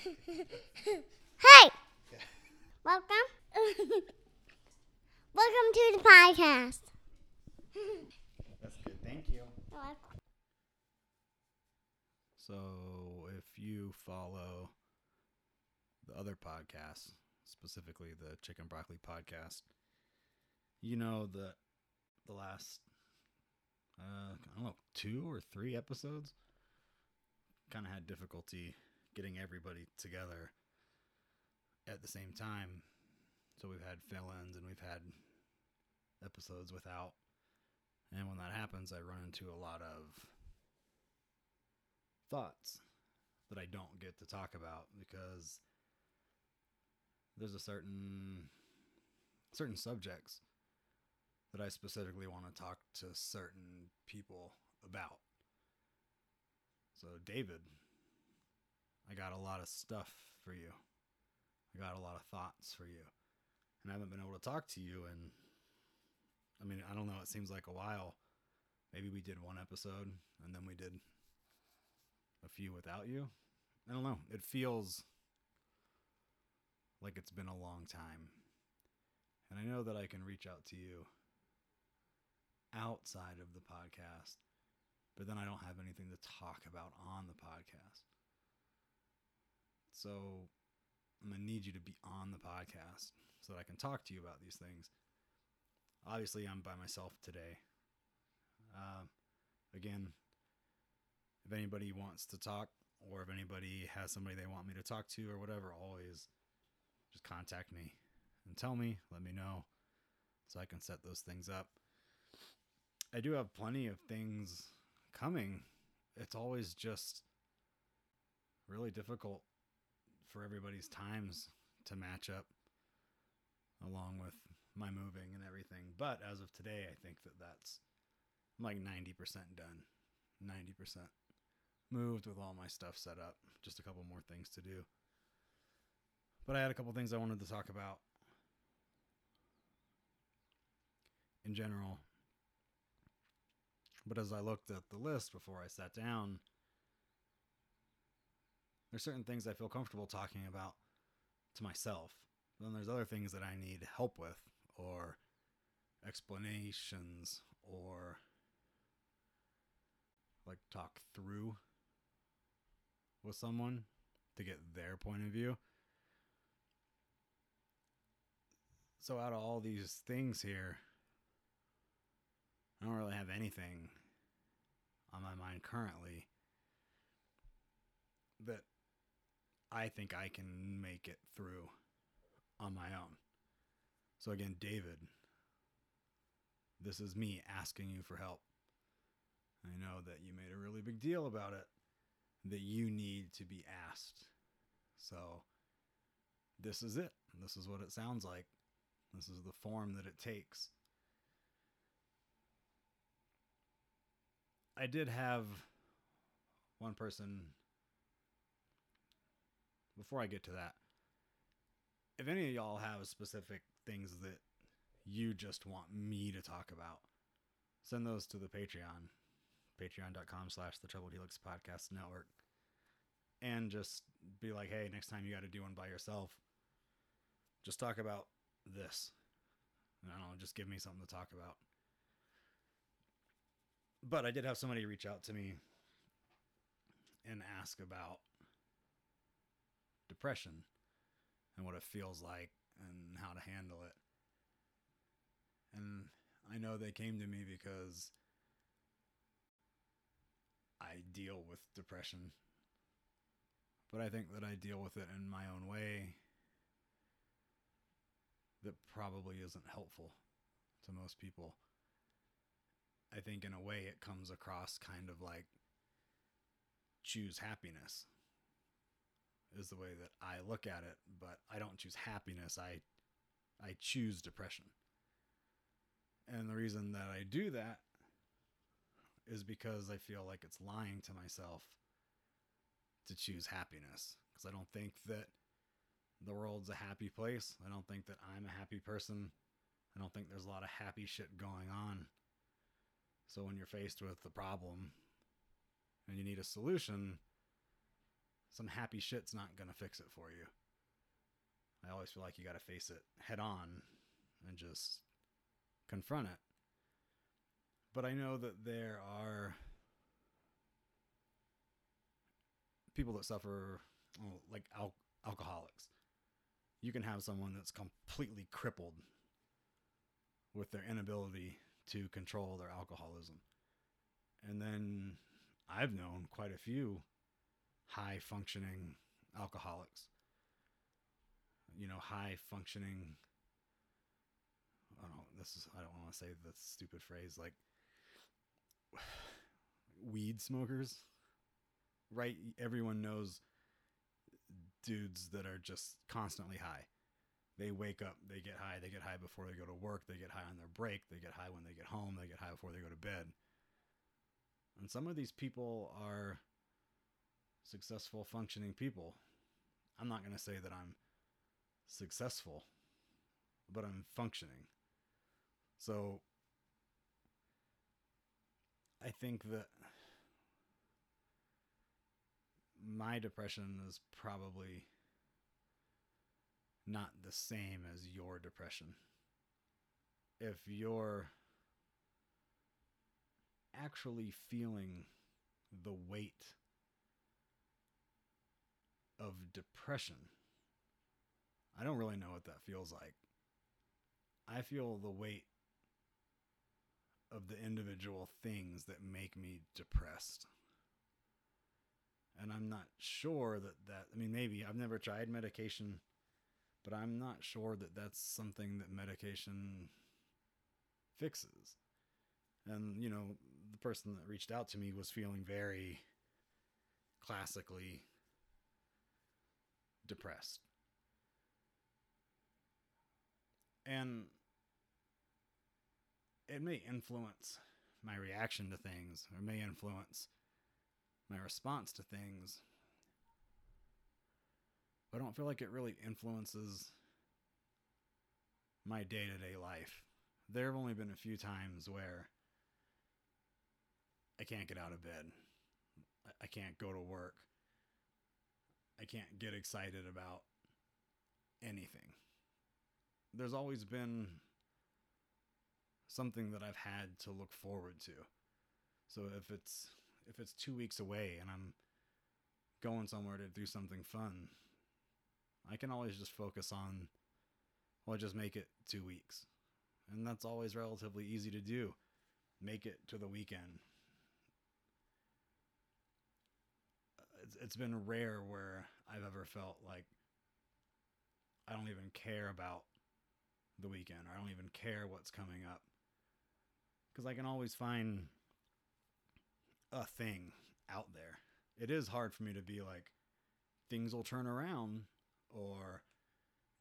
Hey! Welcome. Welcome to the podcast. That's good. Thank you. So, if you follow the other podcasts, specifically the Chicken Broccoli podcast, you know that the last, uh, I don't know, two or three episodes kind of had difficulty getting everybody together at the same time. So, we've had fill ins and we've had episodes without. And when that happens, I run into a lot of thoughts that I don't get to talk about because there's a certain certain subjects that I specifically want to talk to certain people about. So David, I got a lot of stuff for you. I got a lot of thoughts for you. And I haven't been able to talk to you and I mean, I don't know, it seems like a while. Maybe we did one episode and then we did a few without you. I don't know. It feels like it's been a long time. And I know that I can reach out to you outside of the podcast, but then I don't have anything to talk about on the podcast. So I'm going to need you to be on the podcast so that I can talk to you about these things. Obviously, I'm by myself today. Uh, again, if anybody wants to talk or if anybody has somebody they want me to talk to or whatever, always just contact me and tell me, let me know so I can set those things up. I do have plenty of things coming. It's always just really difficult for everybody's times to match up along with my moving and everything. But as of today, I think that that's I'm like 90% done. 90% moved with all my stuff set up. Just a couple more things to do. But I had a couple things I wanted to talk about in general. But as I looked at the list before I sat down, there's certain things I feel comfortable talking about to myself. But Then there's other things that I need help with or explanations or like talk through with someone to get their point of view. So out of all these things here, I don't really have anything on my mind currently that I think I can make it through on my own. So again, David, this is me asking you for help. I know that you made a really big deal about it, that you need to be asked. So, this is it. This is what it sounds like. This is the form that it takes. I did have one person, before I get to that, if any of y'all have specific things that you just want me to talk about, send those to the Patreon patreon.com slash the troubled helix podcast network. And just be like hey next time you got to do one by yourself just talk about this. I don't know just give me something to talk about. But i did have somebody reach out to me and ask about depression and what it feels like and how to handle it and i know they came to me because I deal with depression. But I think that I deal with it in my own way that probably isn't helpful to most people. I think in a way it comes across kind of like choose happiness is the way that I look at it, but I don't choose happiness. I I choose depression. And the reason that I do that is because I feel like it's lying to myself to choose happiness. Because I don't think that the world's a happy place. I don't think that I'm a happy person. I don't think there's a lot of happy shit going on. So when you're faced with the problem and you need a solution, some happy shit's not going to fix it for you. I always feel like you got to face it head on and just confront it. But I know that there are people that suffer like al- alcoholics. You can have someone that's completely crippled with their inability to control their alcoholism. And then I've known quite a few high functioning alcoholics. You know, high functioning I don't this is I don't want to say the stupid phrase like weed smokers. Right? Everyone knows dudes that are just constantly high. They wake up, they get high, they get high before they go to work, they get high on their break, they get high when they get home, they get high before they go to bed. And some of these people are successful, functioning people. I'm not going to say that I'm successful, but I'm functioning. So I think that my depression is probably not the same as your depression. If you're actually feeling the weight of depression, I don't really know what that feels like. I feel the weight of the individual things that make me depressed. And I'm not sure that that, I mean, maybe I've never tried medication, but I'm not sure that that's something that medication fixes. And, you know, the person that reached out to me was feeling very classically depressed. And it may influence my reaction to things or may influence my response to things. But I don't feel like it really influences my day to day life. There have only been a few times where I can't get out of bed. I can't go to work. I can't get excited about anything. There's always been something that I've had to look forward to. So if it's if it's 2 weeks away and I'm going somewhere to do something fun, I can always just focus on well just make it 2 weeks. And that's always relatively easy to do. Make it to the weekend. It's, it's been rare where I've ever felt like I don't even care about the weekend or I don't even care what's coming up because I can always find a thing out there. It is hard for me to be like, things will turn around or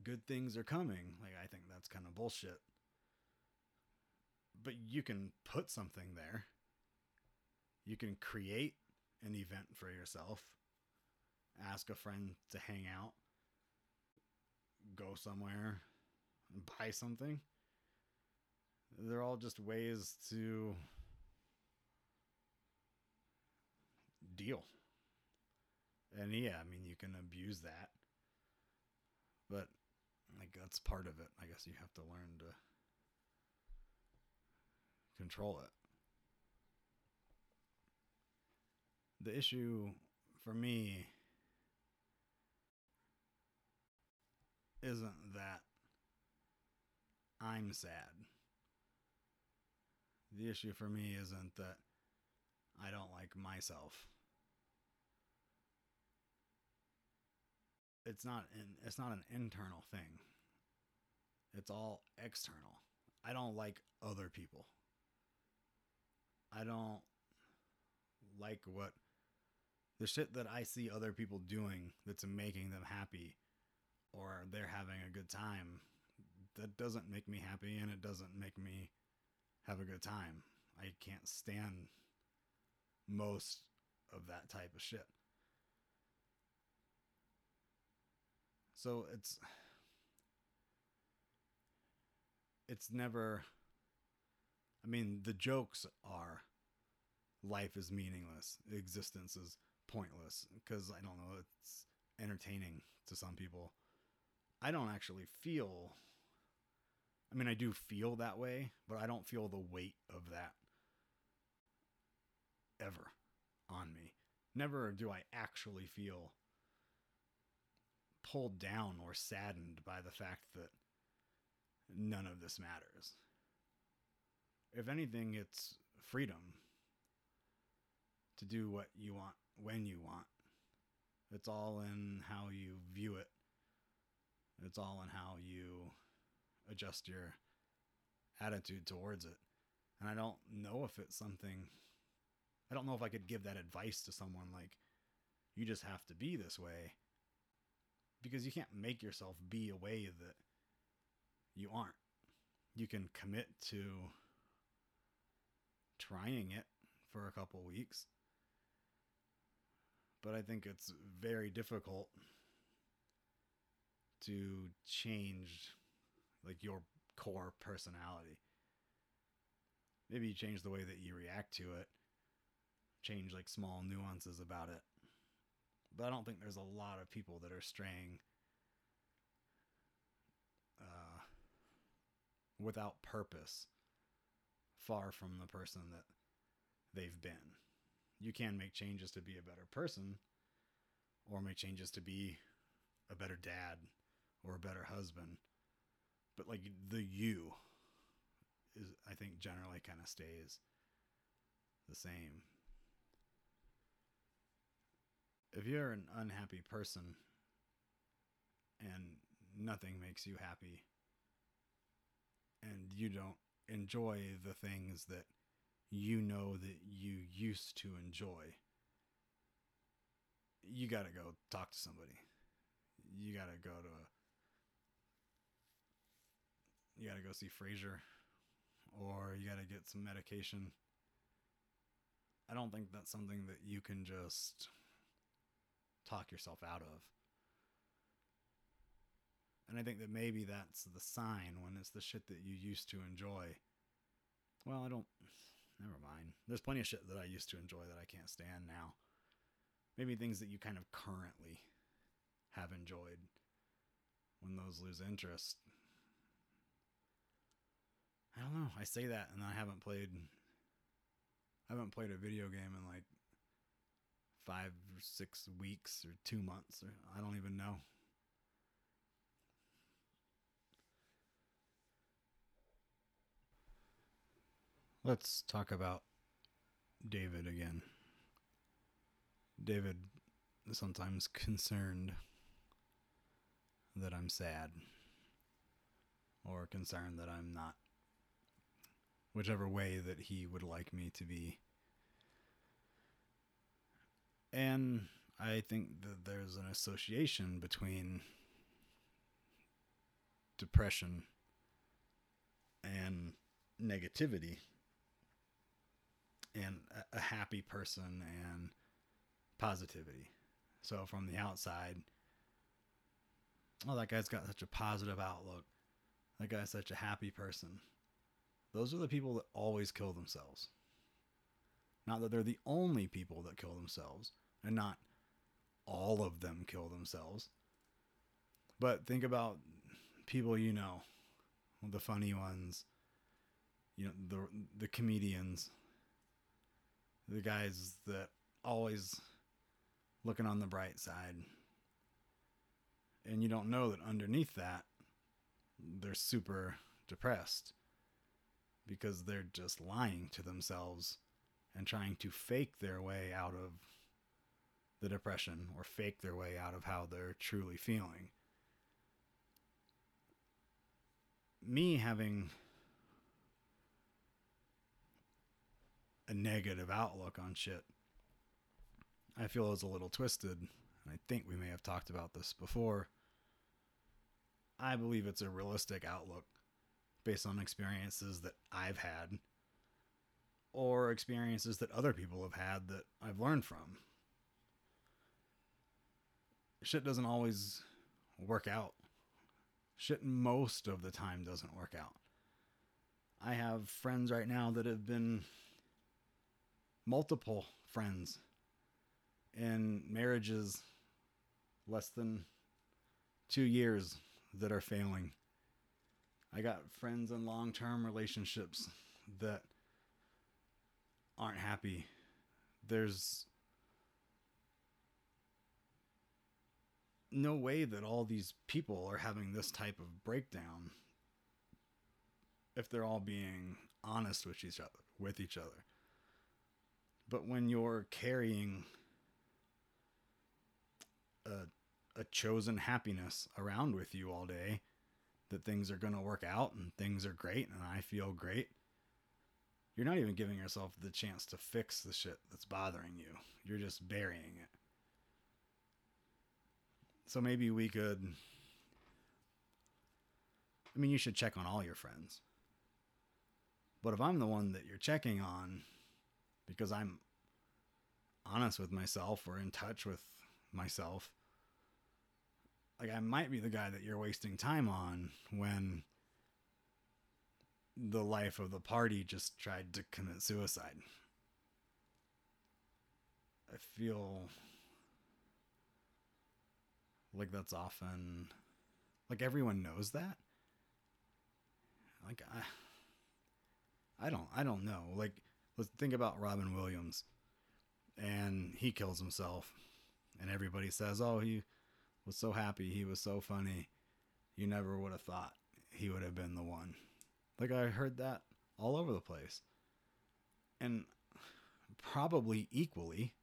good things are coming. Like, I think that's kind of bullshit. But you can put something there, you can create an event for yourself, ask a friend to hang out, go somewhere, buy something they're all just ways to deal. And yeah, I mean, you can abuse that. But like that's part of it. I guess you have to learn to control it. The issue for me isn't that I'm sad the issue for me isn't that I don't like myself. It's not an it's not an internal thing. It's all external. I don't like other people. I don't like what the shit that I see other people doing that's making them happy or they're having a good time. That doesn't make me happy and it doesn't make me have a good time. I can't stand most of that type of shit. So it's it's never I mean the jokes are life is meaningless, existence is pointless because I don't know it's entertaining to some people. I don't actually feel I mean I do feel that way, but I don't feel the weight of that ever on me. Never do I actually feel pulled down or saddened by the fact that none of this matters. If anything, it's freedom to do what you want when you want. It's all in how you view it, it's all in how you adjust your attitude towards it. And I don't know if it's something, I don't know if I could give that advice to someone like, you just have to be this way. Because you can't make yourself be a way that you aren't. You can commit to trying it for a couple weeks. But I think it's very difficult to change like your core personality. Maybe you change the way that you react to it, change like small nuances about it. But I don't think there's a lot of people that are straying uh, without purpose far from the person that they've been. You can make changes to be a better person or make changes to be a better dad or a better husband. But like the you is I think generally kind of stays the same. If you're an unhappy person and nothing makes you happy and you don't enjoy the things that you know that you used to enjoy, you got to go talk to somebody. You got to go to a you got to go see Frasier or you got to get some medication. I don't think that's something that you can just talk yourself out of. And I think that maybe that's the sign when it's the shit that you used to enjoy. Well, I don't. Never mind. There's plenty of shit that I used to enjoy that I can't stand now. Maybe things that you kind of currently have enjoyed. When those lose interest, I don't know. I say that and I haven't played I haven't played a video game in like 5 or 6 weeks or 2 months or I don't even know. Let's talk about David again. David is sometimes concerned that I'm sad or concerned that I'm not whichever way that he would like me to be. And I think that there's an association between depression and negativity and a happy person and positivity. So from the outside, oh, that guy's got such a positive outlook. That guy's such a happy person. Those are the people that always kill themselves. Not that they're the only people that kill themselves, and not all of them kill themselves. But think about people you know, the funny ones, you know, the the comedians, the guys that always looking on the bright side. And you don't know that underneath that they're super depressed because they're just lying to themselves and trying to fake their way out of the depression or fake their way out of how they're truly feeling. Me having a negative outlook on shit, I feel is a little twisted. I think we may have talked about this before. I believe it's a realistic outlook based on experiences that I've had or experiences that other people have had that I've learned from. Shit doesn't always work out. Shit most of the time doesn't work out. I have friends right now that have been multiple friends in marriages less than two years that are failing. I got friends in long term relationships that aren't happy. There's no way that all these people are having this type of breakdown if they're all being honest with each other with each other but when you're carrying a, a chosen happiness around with you all day that things are going to work out and things are great and i feel great you're not even giving yourself the chance to fix the shit that's bothering you you're just burying it so maybe we could. I mean, you should check on all your friends. But if I'm the one that you're checking on because I'm honest with myself or in touch with myself, like I might be the guy that you're wasting time on when the life of the party just tried to commit suicide. I feel like that's often like everyone knows that. Like I I don't I don't know. Like let's think about Robin Williams and he kills himself and everybody says, "Oh, he was so happy, he was so funny. You never would have thought he would have been the one." Like I heard that all over the place. And probably equally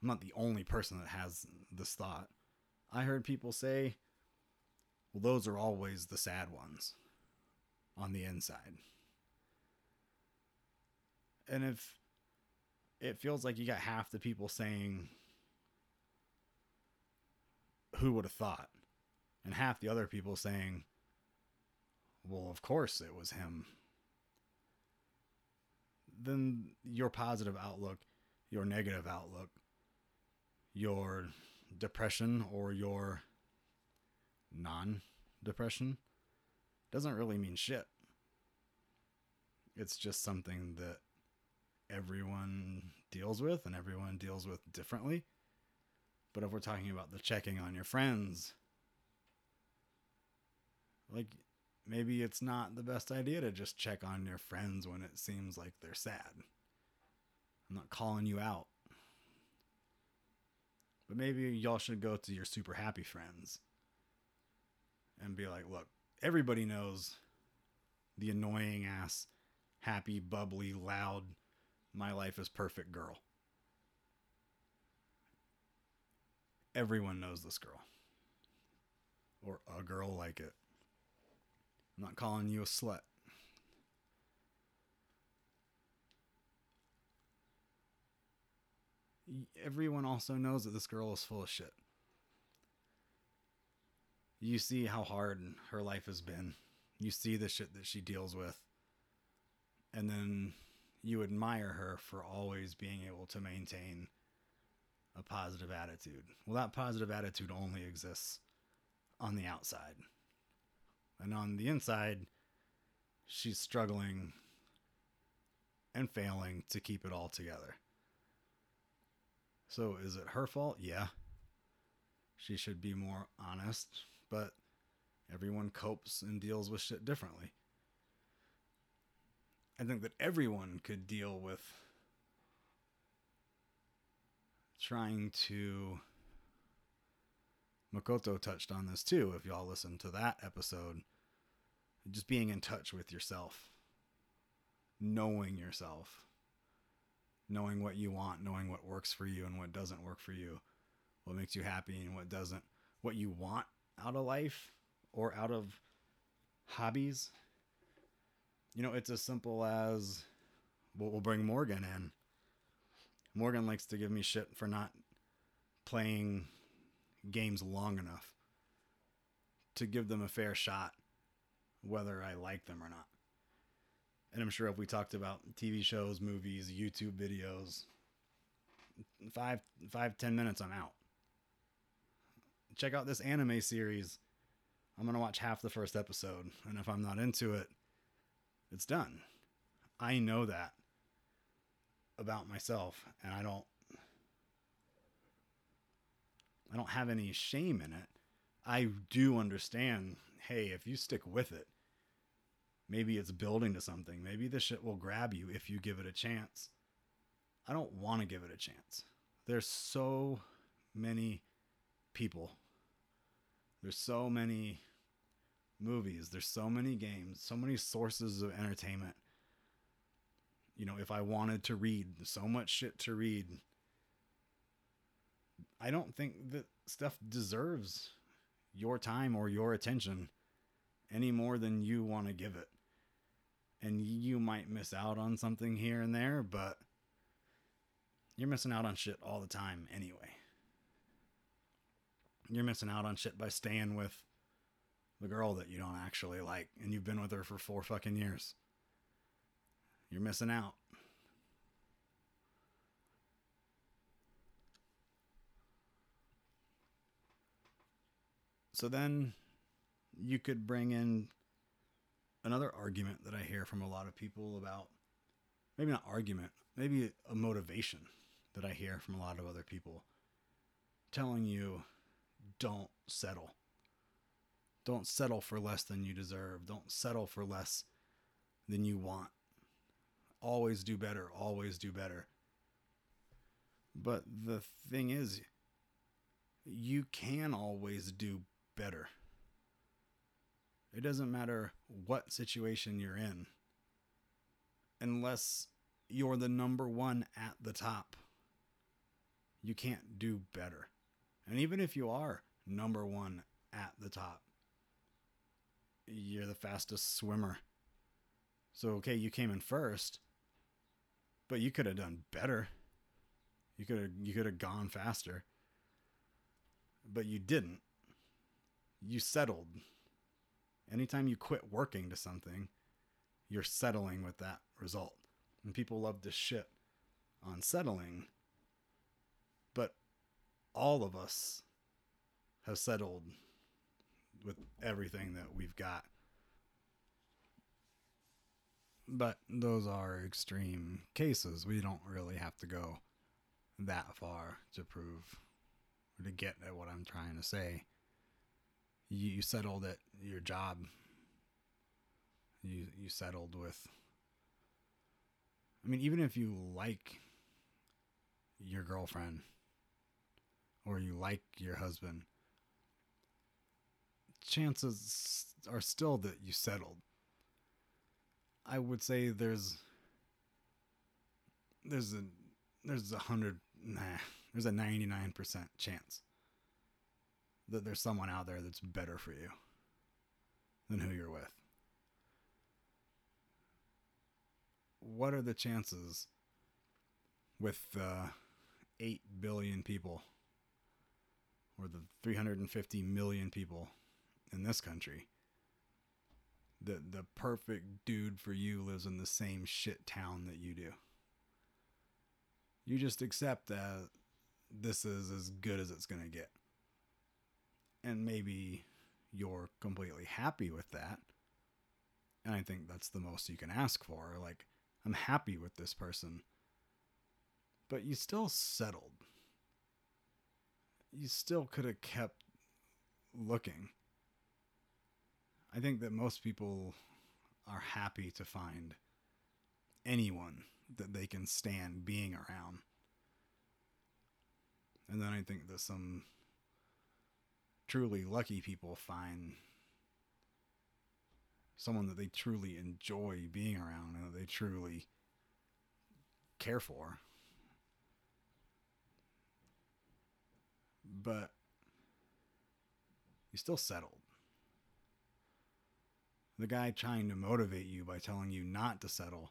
I'm not the only person that has this thought I heard people say, well, those are always the sad ones on the inside. And if it feels like you got half the people saying, who would have thought? And half the other people saying, well, of course it was him. Then your positive outlook, your negative outlook, your depression or your non depression doesn't really mean shit. It's just something that everyone deals with and everyone deals with differently. But if we're talking about the checking on your friends, like maybe it's not the best idea to just check on your friends when it seems like they're sad. I'm not calling you out. But maybe y'all should go to your super happy friends and be like, look, everybody knows the annoying ass, happy, bubbly, loud, my life is perfect girl. Everyone knows this girl. Or a girl like it. I'm not calling you a slut. everyone also knows that this girl is full of shit. You see how hard her life has been. You see the shit that she deals with. And then you admire her for always being able to maintain a positive attitude. Well, that positive attitude only exists on the outside. And on the inside, she's struggling and failing to keep it all together. So is it her fault? Yeah. She should be more honest, but everyone copes and deals with shit differently. I think that everyone could deal with trying to. Makoto touched on this too, if y'all listen to that episode. Just being in touch with yourself, knowing yourself knowing what you want, knowing what works for you and what doesn't work for you, what makes you happy and what doesn't, what you want out of life or out of hobbies. You know, it's as simple as well, we'll bring Morgan in. Morgan likes to give me shit for not playing games long enough to give them a fair shot, whether I like them or not. And I'm sure if we talked about TV shows, movies, YouTube videos, five, five, ten minutes, I'm out. Check out this anime series. I'm gonna watch half the first episode, and if I'm not into it, it's done. I know that about myself, and I don't. I don't have any shame in it. I do understand, hey, if you stick with it, maybe it's building to something. Maybe this shit will grab you if you give it a chance. I don't want to give it a chance. There's so many people. There's so many movies. There's so many games, so many sources of entertainment. You know, if I wanted to read, so much shit to read. I don't think that stuff deserves your time or your attention any more than you want to give it. And you might miss out on something here and there, but you're missing out on shit all the time anyway. You're missing out on shit by staying with the girl that you don't actually like and you've been with her for four fucking years. You're missing out. So then you could bring in another argument that I hear from a lot of people about maybe not argument, maybe a motivation that I hear from a lot of other people telling you don't settle. Don't settle for less than you deserve. Don't settle for less than you want. Always do better. Always do better. But the thing is, you can always do better. It doesn't matter what situation you're in, unless you're the number one at the top. You can't do better. And even if you are number one at the top, you're the fastest swimmer. So, okay, you came in first, but you could have done better. You could have you could have gone faster. But you didn't. You settled. Anytime you quit working to something, you're settling with that result. And people love to shit on settling. But all of us have settled with everything that we've got. But those are extreme cases. We don't really have to go that far to prove or to get at what I'm trying to say. You, you settled at your job. You you settled with I mean even if you like your girlfriend or you like your husband chances are still that you settled. I would say there's there's a there's a hundred nah there's a ninety nine percent chance that there's someone out there that's better for you than who you're with. What are the chances with uh, 8 billion people or the 350 million people in this country. The the perfect dude for you lives in the same shit town that you do. You just accept that this is as good as it's going to get. And maybe you're completely happy with that. And I think that's the most you can ask for. Like, I'm happy with this person. But you still settled. You still could have kept looking. I think that most people are happy to find anyone that they can stand being around. And then I think that some truly lucky people find someone that they truly enjoy being around and that they truly care for. But you still settled the guy trying to motivate you by telling you not to settle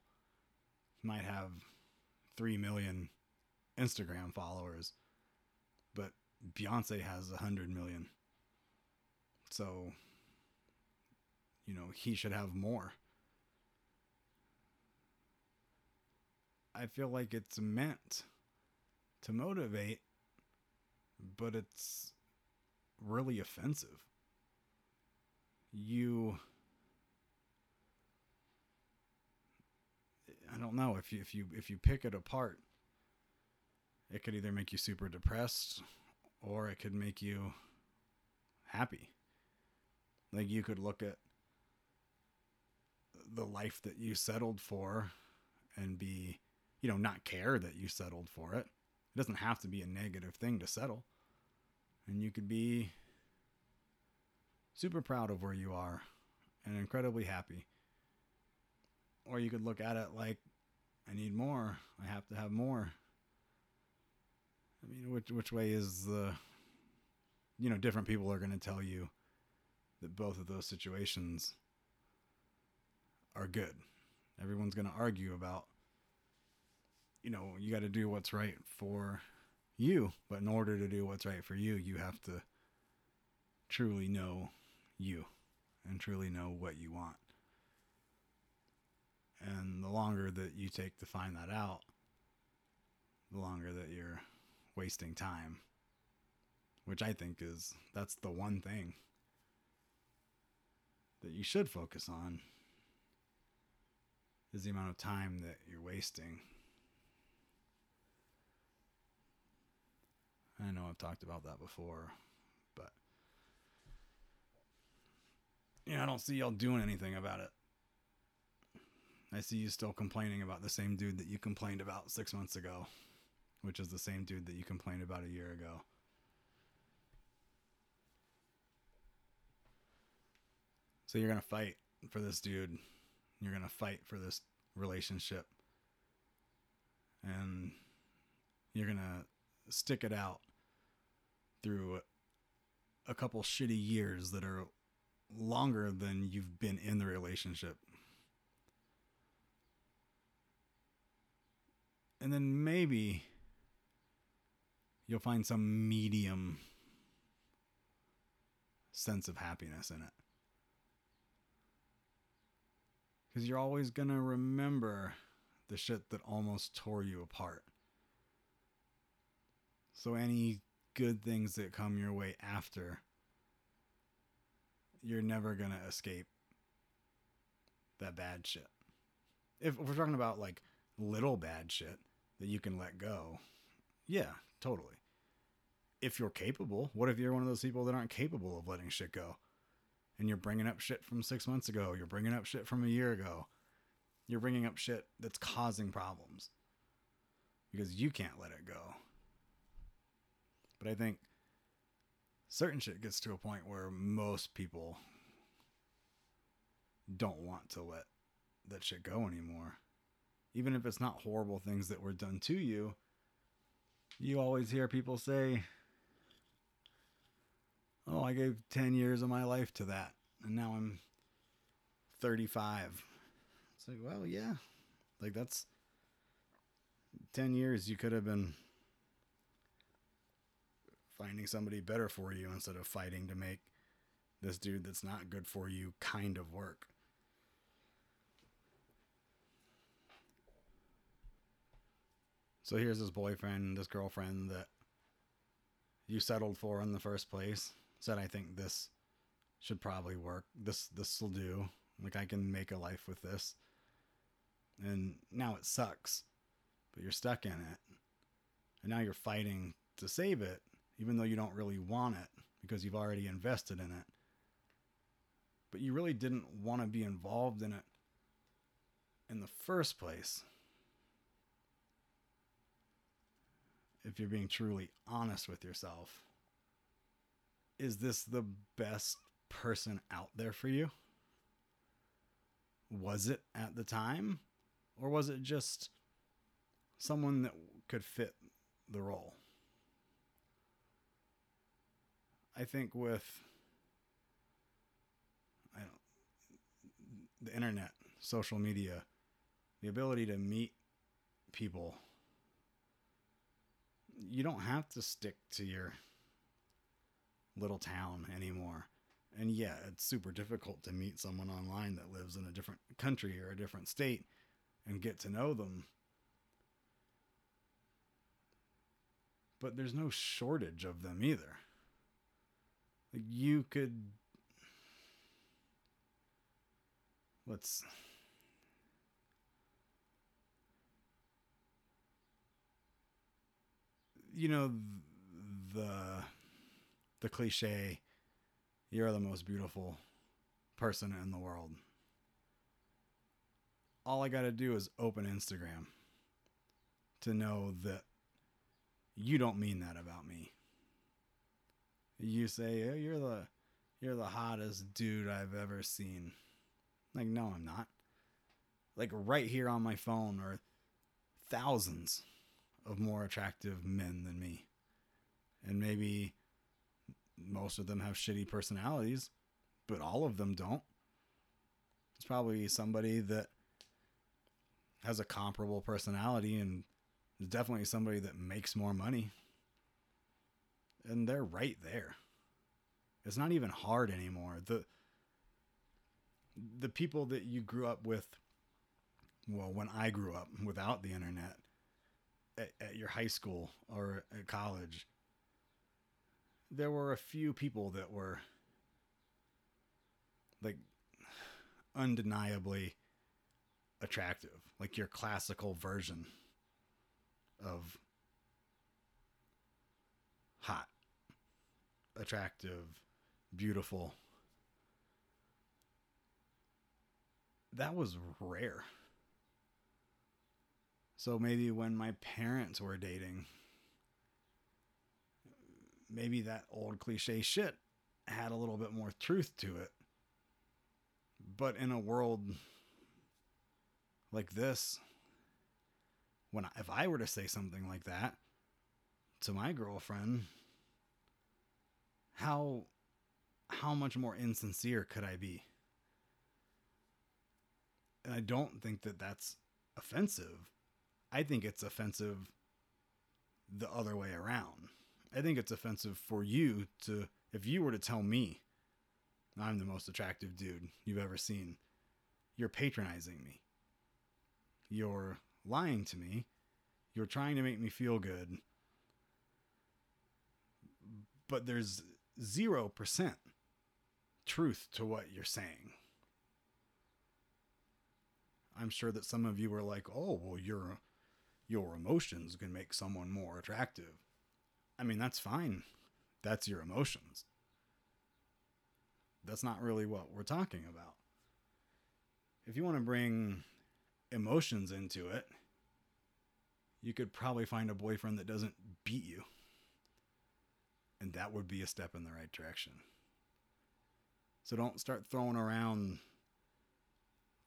might have 3 million Instagram followers, but Beyonce has 100 million. So, you know, he should have more. I feel like it's meant to motivate, but it's really offensive. You I don't know if you if you if you pick it apart, it could either make you super depressed or it could make you happy. Like you could look at the life that you settled for and be, you know, not care that you settled for it. It doesn't have to be a negative thing to settle. And you could be super proud of where you are and incredibly happy. Or you could look at it like, I need more. I have to have more. I mean, which which way is the you know, different people are going to tell you that both of those situations are good. Everyone's going to argue about you know, you got to do what's right for you, but in order to do what's right for you, you have to truly know you and truly know what you want. And the longer that you take to find that out, the longer that you're wasting time. Which I think is that's the one thing that you should focus on is the amount of time that you're wasting. I know I've talked about that before, but yeah, I don't see y'all doing anything about it. I see you still complaining about the same dude that you complained about six months ago, which is the same dude that you complained about a year ago. So you're going to fight for this dude. You're going to fight for this relationship. And you're going to stick it out through a couple shitty years that are longer than you've been in the relationship. And then maybe you'll find some medium sense of happiness in it. Because you're always going to remember the shit that almost tore you apart. So, any good things that come your way after, you're never going to escape that bad shit. If we're talking about like little bad shit that you can let go, yeah, totally. If you're capable, what if you're one of those people that aren't capable of letting shit go? And you're bringing up shit from six months ago, you're bringing up shit from a year ago, you're bringing up shit that's causing problems because you can't let it go. But I think certain shit gets to a point where most people don't want to let that shit go anymore. Even if it's not horrible things that were done to you, you always hear people say, Oh, I gave 10 years of my life to that, and now I'm 35. It's like, well, yeah. Like, that's 10 years you could have been finding somebody better for you instead of fighting to make this dude that's not good for you kind of work. So here's this boyfriend, this girlfriend that you settled for in the first place. Said I think this should probably work. This this will do. Like I can make a life with this. And now it sucks. But you're stuck in it. And now you're fighting to save it even though you don't really want it because you've already invested in it. But you really didn't want to be involved in it in the first place. If you're being truly honest with yourself, is this the best person out there for you? Was it at the time? Or was it just someone that could fit the role? I think with I the internet, social media, the ability to meet people, you don't have to stick to your little town anymore. And yeah, it's super difficult to meet someone online that lives in a different country or a different state and get to know them. But there's no shortage of them either. Like you could let's you know the the cliche you're the most beautiful person in the world. All I got to do is open Instagram to know that you don't mean that about me. You say, oh, "You're the you're the hottest dude I've ever seen." Like, no, I'm not. Like right here on my phone are thousands of more attractive men than me. And maybe most of them have shitty personalities, but all of them don't. It's probably somebody that has a comparable personality and is definitely somebody that makes more money. And they're right there. It's not even hard anymore. The the people that you grew up with well, when I grew up without the internet at, at your high school or at college, there were a few people that were like undeniably attractive, like your classical version of hot, attractive, beautiful. That was rare. So maybe when my parents were dating, maybe that old cliche shit had a little bit more truth to it. But in a world like this, when I, if I were to say something like that to my girlfriend, how how much more insincere could I be? And I don't think that that's offensive. I think it's offensive the other way around. I think it's offensive for you to, if you were to tell me I'm the most attractive dude you've ever seen, you're patronizing me. You're lying to me. You're trying to make me feel good. But there's 0% truth to what you're saying. I'm sure that some of you are like, "Oh, well, your your emotions can make someone more attractive." I mean, that's fine. That's your emotions. That's not really what we're talking about. If you want to bring emotions into it, you could probably find a boyfriend that doesn't beat you. And that would be a step in the right direction. So don't start throwing around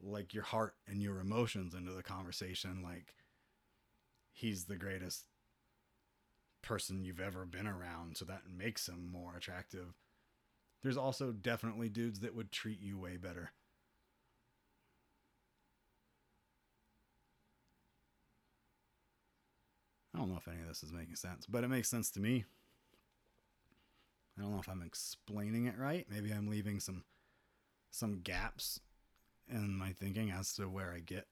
like your heart and your emotions into the conversation like he's the greatest person you've ever been around, so that makes him more attractive. There's also definitely dudes that would treat you way better. I don't know if any of this is making sense, but it makes sense to me. I don't know if I'm explaining it right. Maybe I'm leaving some some gaps in my thinking as to where I get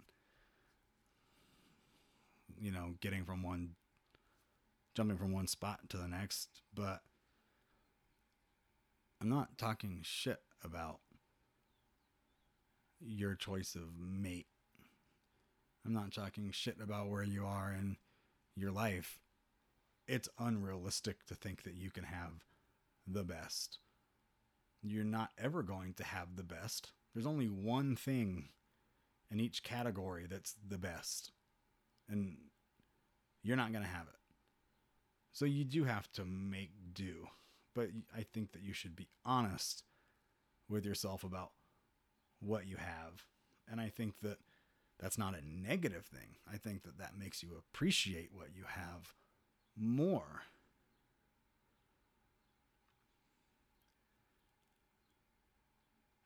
you know, getting from one jumping from one spot to the next, but I'm not talking shit about your choice of mate. I'm not talking shit about where you are in your life. It's unrealistic to think that you can have the best. You're not ever going to have the best. There's only one thing in each category that's the best. And you're not going to have it. So you do have to make do. But I think that you should be honest with yourself about what you have. And I think that that's not a negative thing. I think that that makes you appreciate what you have more.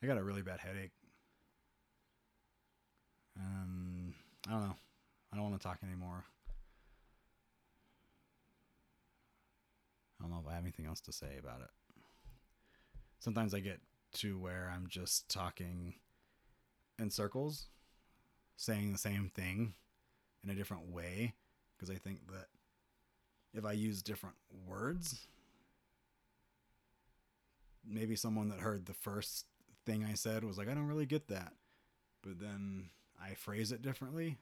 I got a really bad headache. Um, I don't know. I don't want to talk anymore. Don't know if I have anything else to say about it. Sometimes I get to where I'm just talking in circles, saying the same thing in a different way, because I think that if I use different words, maybe someone that heard the first thing I said was like, I don't really get that. But then I phrase it differently,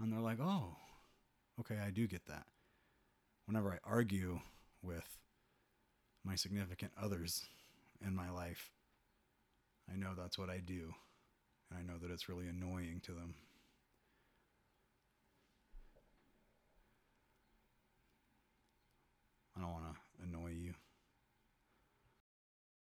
and they're like, oh, okay, I do get that. Whenever I argue with my significant others in my life, I know that's what I do. And I know that it's really annoying to them. I don't want to annoy you.